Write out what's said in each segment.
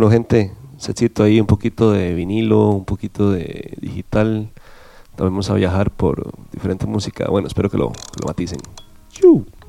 Bueno, gente, setcito ahí, un poquito de vinilo, un poquito de digital. Vamos a viajar por diferente música. Bueno, espero que lo, lo maticen. Thank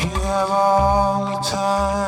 You have all the time.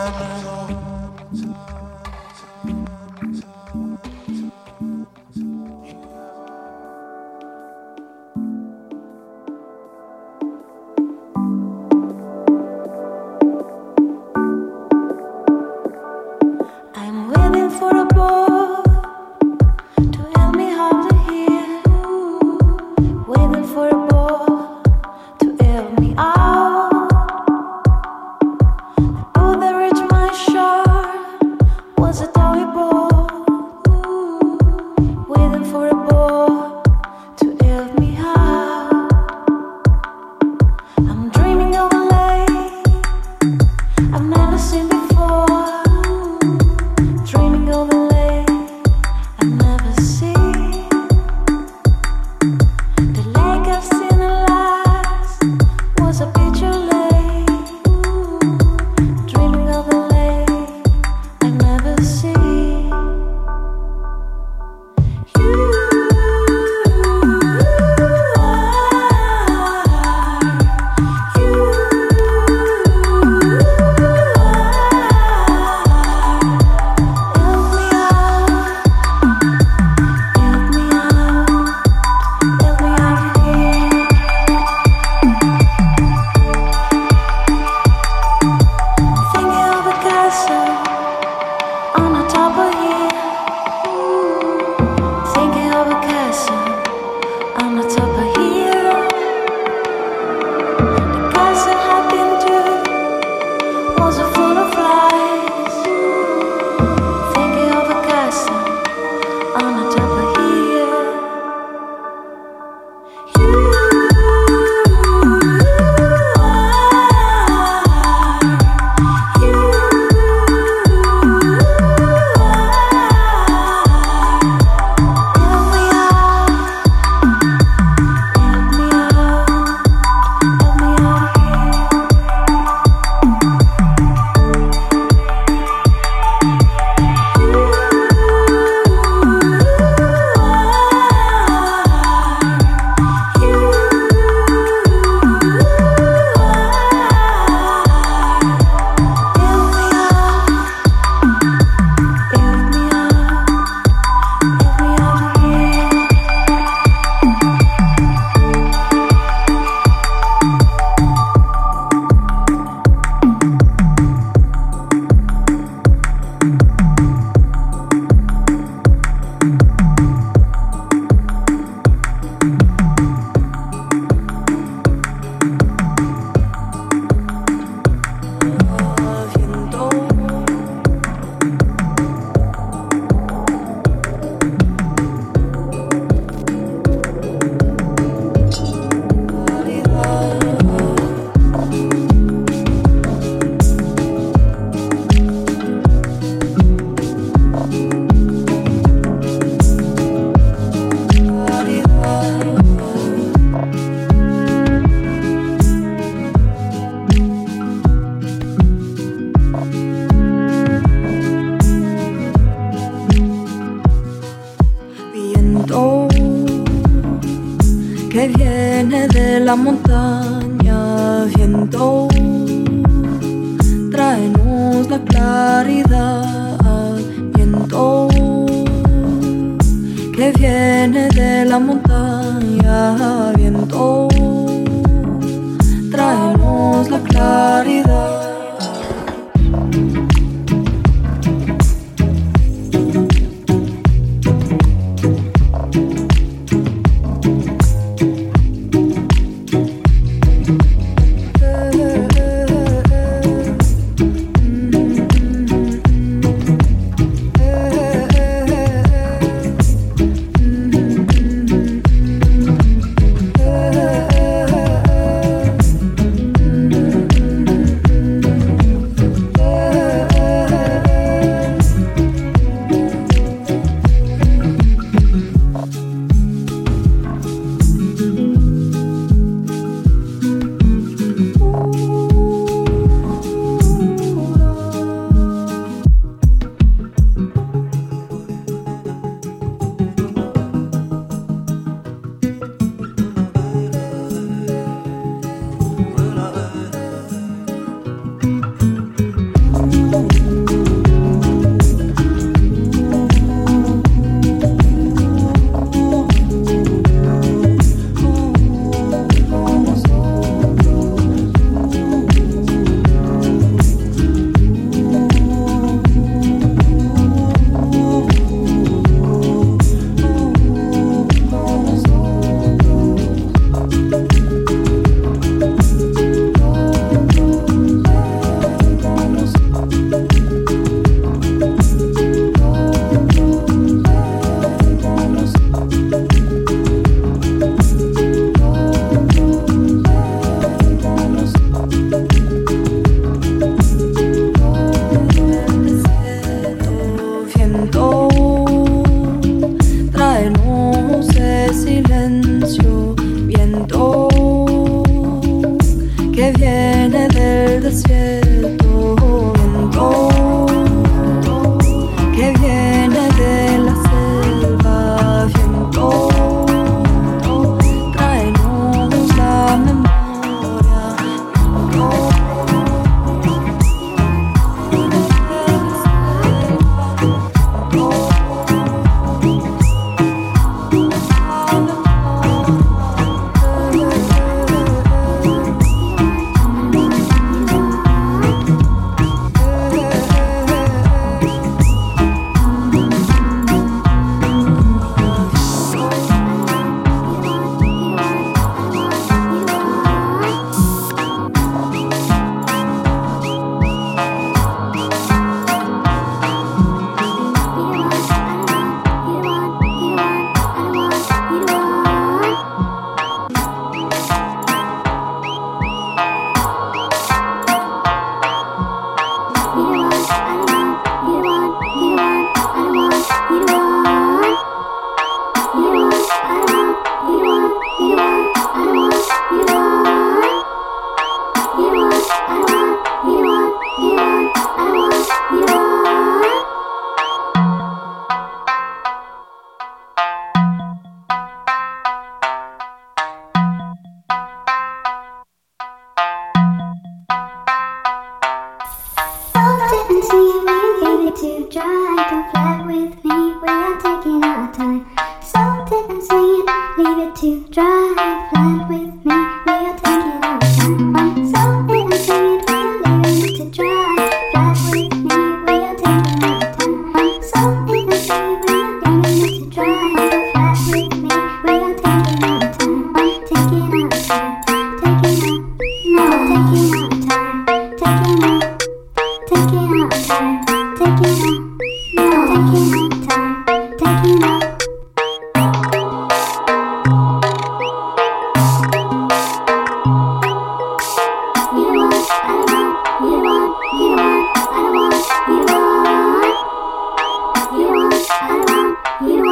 You.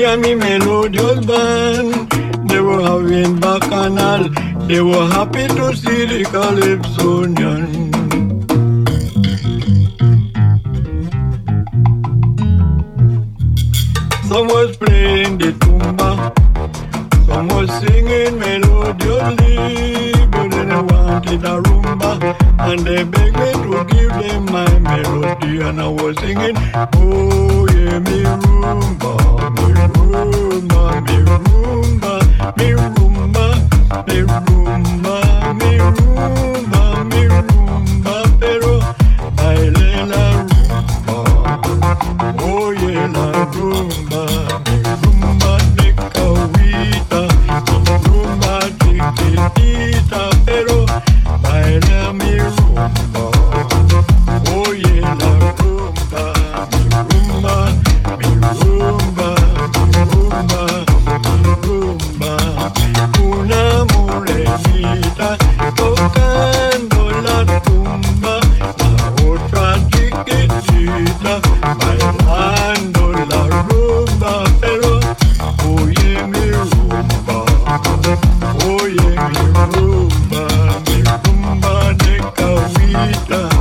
y a mi melodious band. They were having bacchanal, they were happy to see the Calypsonian. Some was playing the tumba, some was singing melodiously, but then I wanted a rumba. and they begged me to give them my melody, and I was singing, Oh yeah, me rumba, me rumba, me rumba, me rumba, me rumba, me rumba. Me rumba.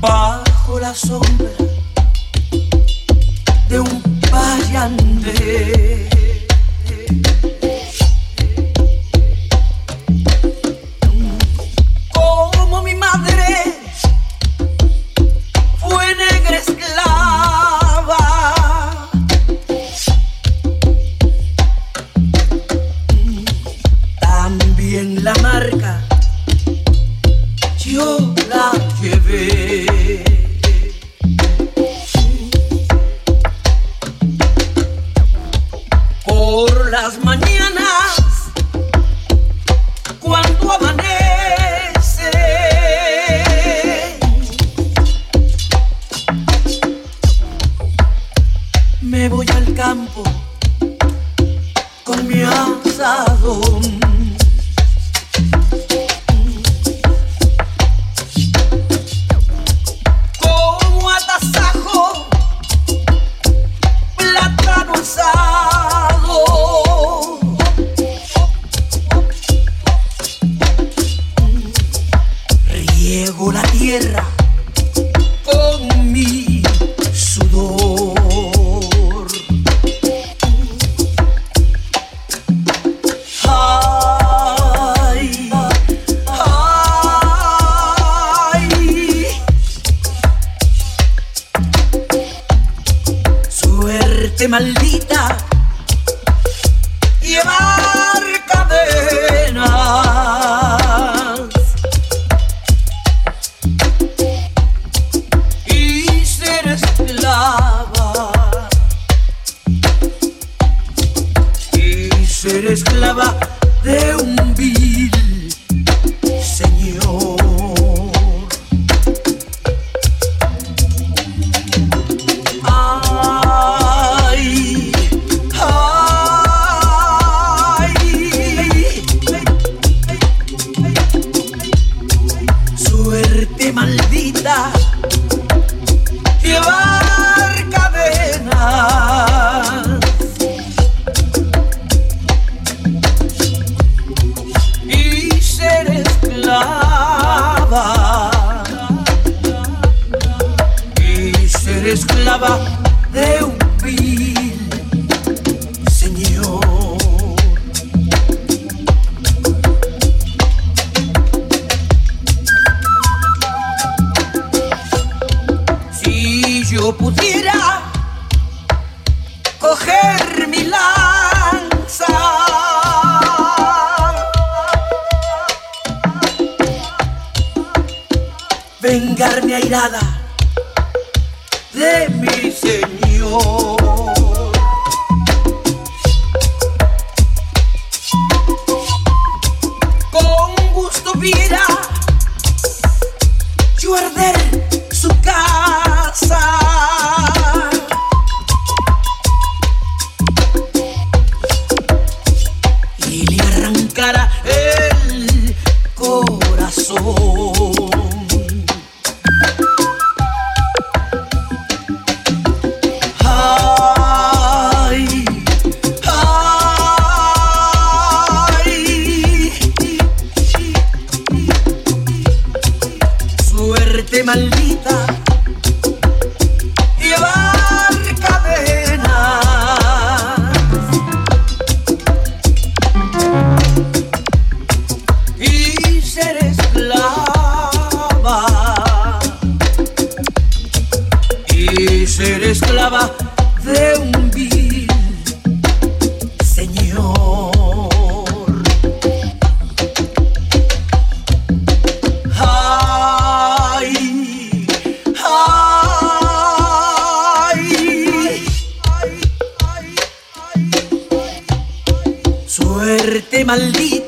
bajo la sombra. este maldito. yo pudiera coger mi lanza. vengarme airada de mi Señor. Con gusto viera yo maldita.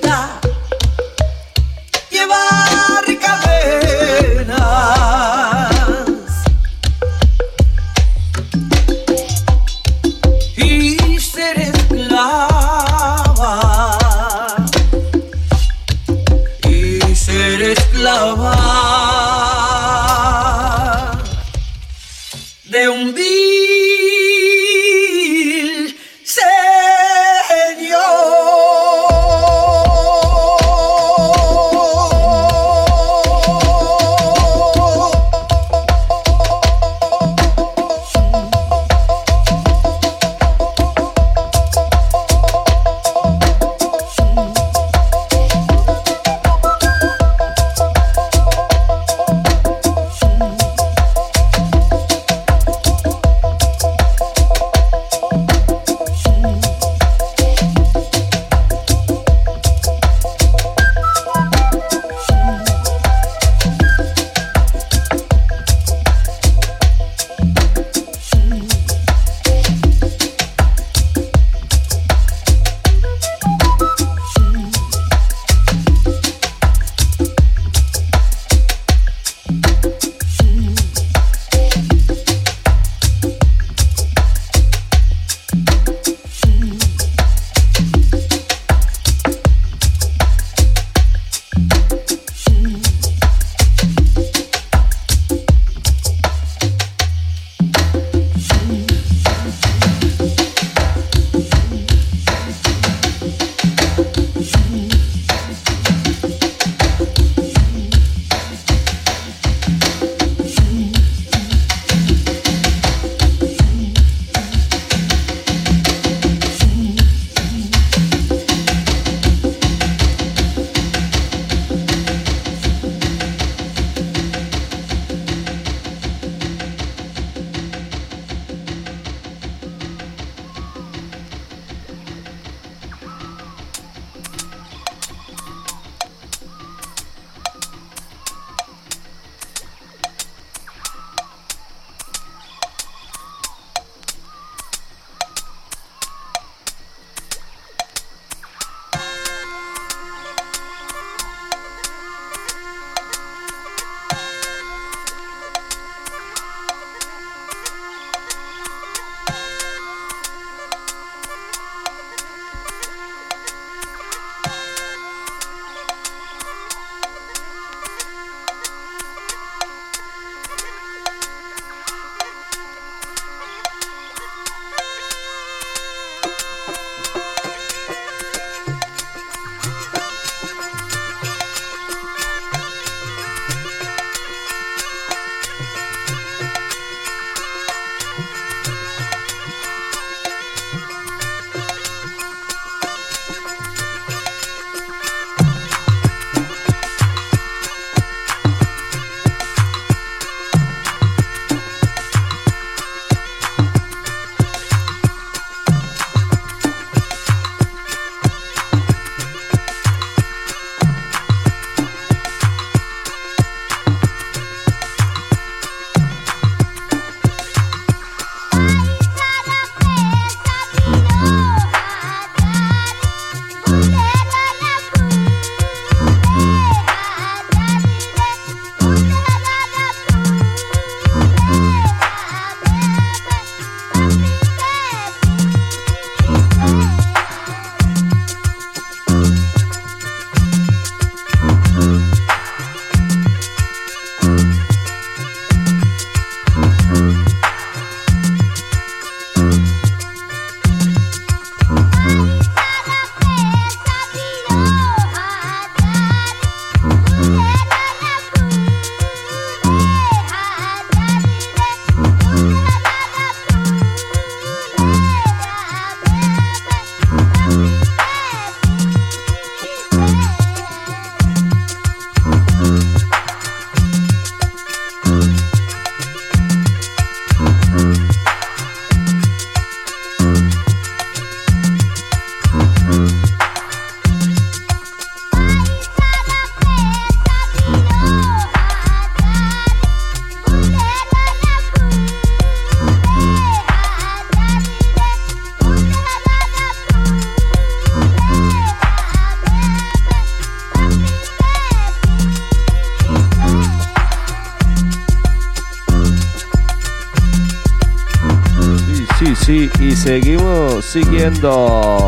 Seguimos siguiendo.